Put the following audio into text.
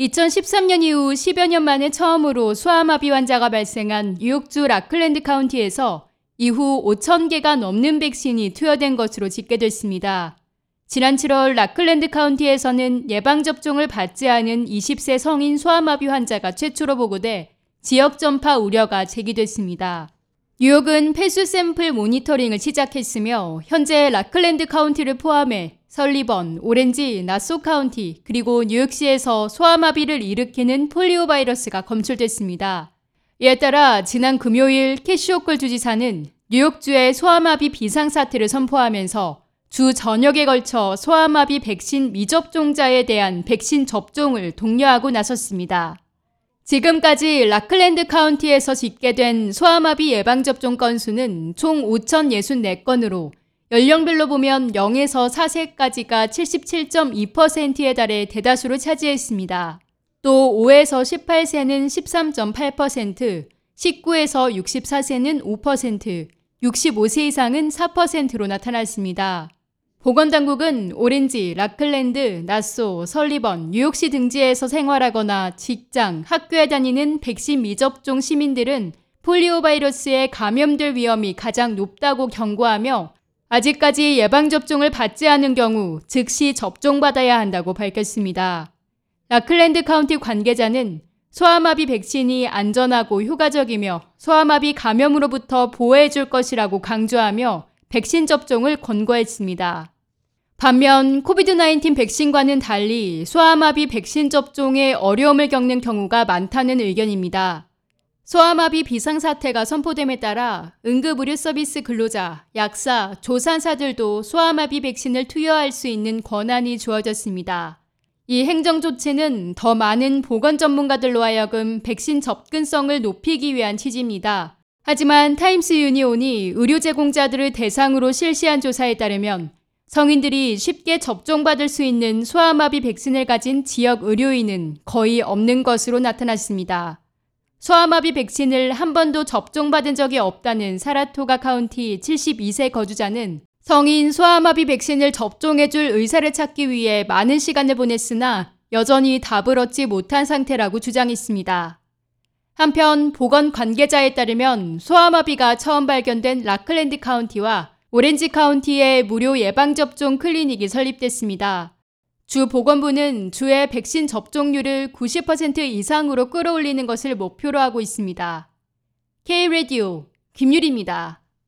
2013년 이후 10여 년 만에 처음으로 소아마비 환자가 발생한 뉴욕주 라클랜드 카운티에서 이후 5천 개가 넘는 백신이 투여된 것으로 집계됐습니다. 지난 7월 라클랜드 카운티에서는 예방접종을 받지 않은 20세 성인 소아마비 환자가 최초로 보고돼 지역 전파 우려가 제기됐습니다. 뉴욕은 폐수 샘플 모니터링을 시작했으며 현재 라클랜드 카운티를 포함해 설리번, 오렌지, 나소 카운티, 그리고 뉴욕시에서 소아마비를 일으키는 폴리오 바이러스가 검출됐습니다. 이에 따라 지난 금요일 캐시 호컬 주지사는 뉴욕주의 소아마비 비상사태를 선포하면서 주 전역에 걸쳐 소아마비 백신 미접종자에 대한 백신 접종을 독려하고 나섰습니다. 지금까지 라클랜드 카운티에서 집계된 소아마비 예방접종 건수는 총 5,064건으로 연령별로 보면 0에서 4세까지가 77.2%에 달해 대다수를 차지했습니다. 또 5에서 18세는 13.8%, 19에서 64세는 5%, 65세 이상은 4%로 나타났습니다. 보건당국은 오렌지, 라클랜드, 나소, 설리번, 뉴욕시 등지에서 생활하거나 직장, 학교에 다니는 백신 미접종 시민들은 폴리오 바이러스에 감염될 위험이 가장 높다고 경고하며 아직까지 예방접종을 받지 않은 경우 즉시 접종받아야 한다고 밝혔습니다. 라클랜드 카운티 관계자는 소아마비 백신이 안전하고 효과적이며 소아마비 감염으로부터 보호해 줄 것이라고 강조하며 백신 접종을 권고했습니다. 반면 코비드-19 백신과는 달리 소아마비 백신 접종에 어려움을 겪는 경우가 많다는 의견입니다. 소아마비 비상사태가 선포됨에 따라 응급의료 서비스 근로자, 약사, 조산사들도 소아마비 백신을 투여할 수 있는 권한이 주어졌습니다. 이 행정 조치는 더 많은 보건 전문가들로 하여금 백신 접근성을 높이기 위한 취지입니다. 하지만 타임스 유니온이 의료 제공자들을 대상으로 실시한 조사에 따르면 성인들이 쉽게 접종받을 수 있는 소아마비 백신을 가진 지역 의료인은 거의 없는 것으로 나타났습니다. 소아마비 백신을 한 번도 접종받은 적이 없다는 사라토가 카운티 72세 거주자는 성인 소아마비 백신을 접종해줄 의사를 찾기 위해 많은 시간을 보냈으나 여전히 답을 얻지 못한 상태라고 주장했습니다. 한편 보건 관계자에 따르면 소아마비가 처음 발견된 라클랜드 카운티와 오렌지 카운티에 무료 예방접종 클리닉이 설립됐습니다. 주 보건부는 주의 백신 접종률을 90% 이상으로 끌어올리는 것을 목표로 하고 있습니다. K-Radio 김유리입니다.